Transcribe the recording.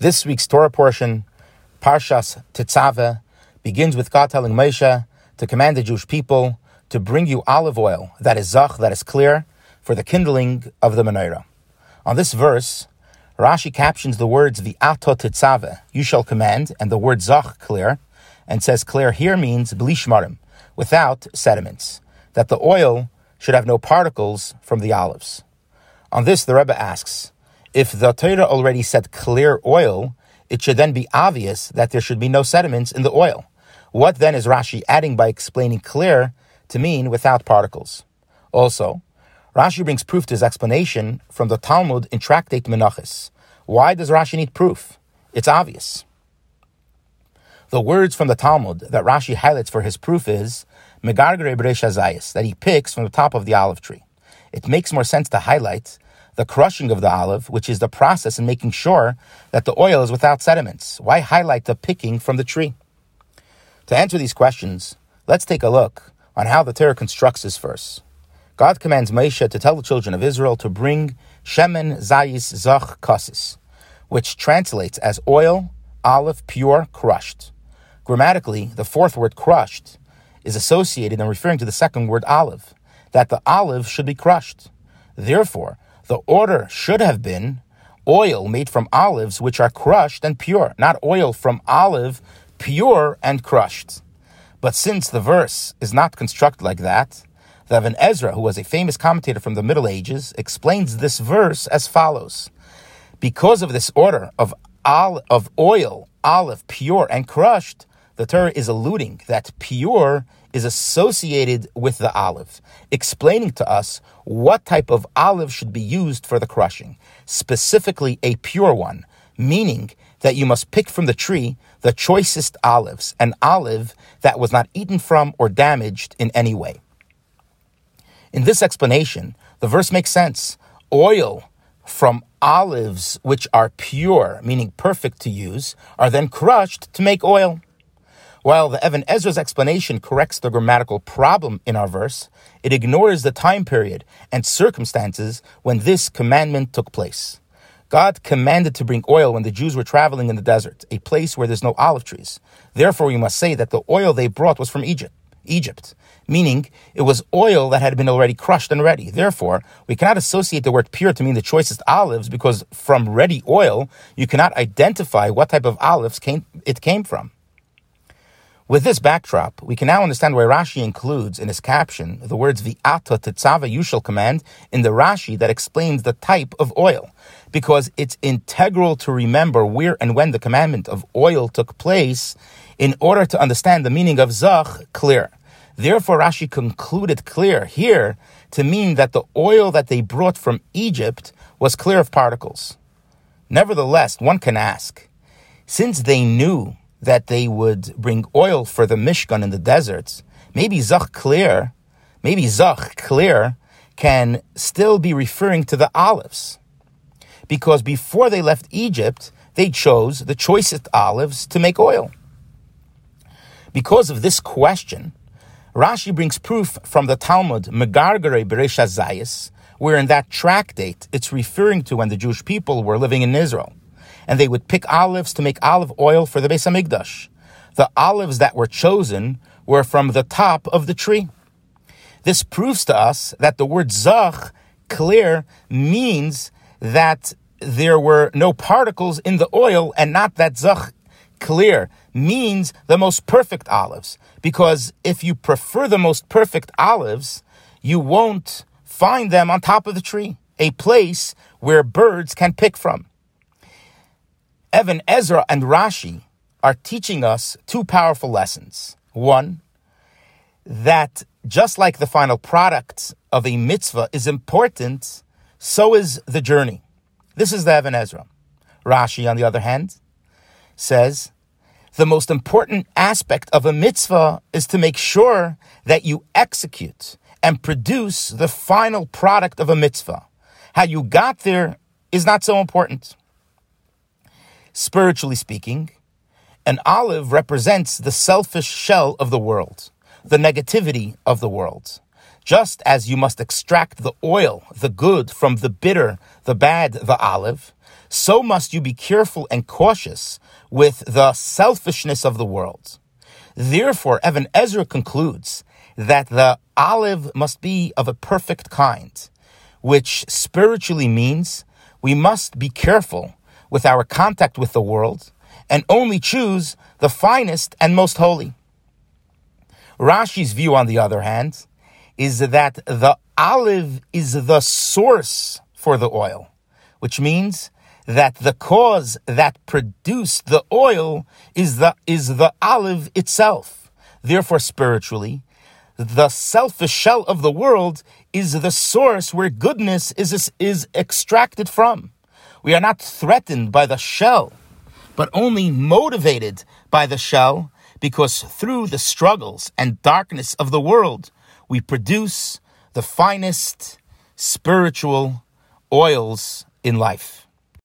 This week's Torah portion, Parshas Tetzaveh, begins with God telling Moshe to command the Jewish people to bring you olive oil that is zach, that is clear, for the kindling of the menorah. On this verse, Rashi captions the words V'ato Tetzaveh, you shall command, and the word zach, clear, and says clear here means blishmarim, without sediments, that the oil should have no particles from the olives. On this, the Rebbe asks, if the Torah already said clear oil, it should then be obvious that there should be no sediments in the oil. What then is Rashi adding by explaining clear to mean without particles? Also, Rashi brings proof to his explanation from the Talmud in Tractate Menachos. Why does Rashi need proof? It's obvious. The words from the Talmud that Rashi highlights for his proof is Megargere Zayis, that he picks from the top of the olive tree. It makes more sense to highlight the crushing of the olive, which is the process in making sure that the oil is without sediments. Why highlight the picking from the tree? To answer these questions, let's take a look on how the Torah constructs this verse. God commands Moshe to tell the children of Israel to bring Shemen Zayis Zach Kasis, which translates as oil, olive, pure, crushed. Grammatically, the fourth word crushed is associated and referring to the second word olive, that the olive should be crushed. Therefore, the order should have been oil made from olives which are crushed and pure, not oil from olive pure and crushed. But since the verse is not constructed like that, the Even Ezra, who was a famous commentator from the Middle Ages, explains this verse as follows. Because of this order of, of oil, olive, pure, and crushed, the Torah is alluding that pure is associated with the olive, explaining to us what type of olive should be used for the crushing, specifically a pure one, meaning that you must pick from the tree the choicest olives, an olive that was not eaten from or damaged in any way. In this explanation, the verse makes sense. Oil from olives which are pure, meaning perfect to use, are then crushed to make oil. While the Even Ezra's explanation corrects the grammatical problem in our verse, it ignores the time period and circumstances when this commandment took place. God commanded to bring oil when the Jews were traveling in the desert, a place where there's no olive trees. Therefore, we must say that the oil they brought was from Egypt. Egypt, meaning it was oil that had been already crushed and ready. Therefore, we cannot associate the word pure to mean the choicest olives because from ready oil, you cannot identify what type of olives came, it came from. With this backdrop, we can now understand why Rashi includes in his caption the words V'ata tetzava you shall command in the Rashi that explains the type of oil, because it's integral to remember where and when the commandment of oil took place in order to understand the meaning of Zach clear. Therefore, Rashi concluded clear here to mean that the oil that they brought from Egypt was clear of particles. Nevertheless, one can ask, since they knew that they would bring oil for the Mishkan in the deserts, maybe Zach clear, maybe Zach clear can still be referring to the olives. Because before they left Egypt, they chose the choicest olives to make oil. Because of this question, Rashi brings proof from the Talmud, Megargare Beresha Zayis, where in that tractate it's referring to when the Jewish people were living in Israel and they would pick olives to make olive oil for the Beis Hamikdash. The olives that were chosen were from the top of the tree. This proves to us that the word zach, clear, means that there were no particles in the oil and not that zach, clear, means the most perfect olives. Because if you prefer the most perfect olives, you won't find them on top of the tree, a place where birds can pick from. Even Ezra and Rashi are teaching us two powerful lessons. One, that just like the final product of a mitzvah is important, so is the journey. This is the Even Ezra. Rashi, on the other hand, says the most important aspect of a mitzvah is to make sure that you execute and produce the final product of a mitzvah. How you got there is not so important. Spiritually speaking, an olive represents the selfish shell of the world, the negativity of the world. Just as you must extract the oil, the good, from the bitter, the bad, the olive, so must you be careful and cautious with the selfishness of the world. Therefore, Even Ezra concludes that the olive must be of a perfect kind, which spiritually means we must be careful with our contact with the world and only choose the finest and most holy. Rashi's view, on the other hand, is that the olive is the source for the oil, which means that the cause that produced the oil is the, is the olive itself. Therefore, spiritually, the selfish shell of the world is the source where goodness is, is extracted from. We are not threatened by the shell, but only motivated by the shell because through the struggles and darkness of the world, we produce the finest spiritual oils in life.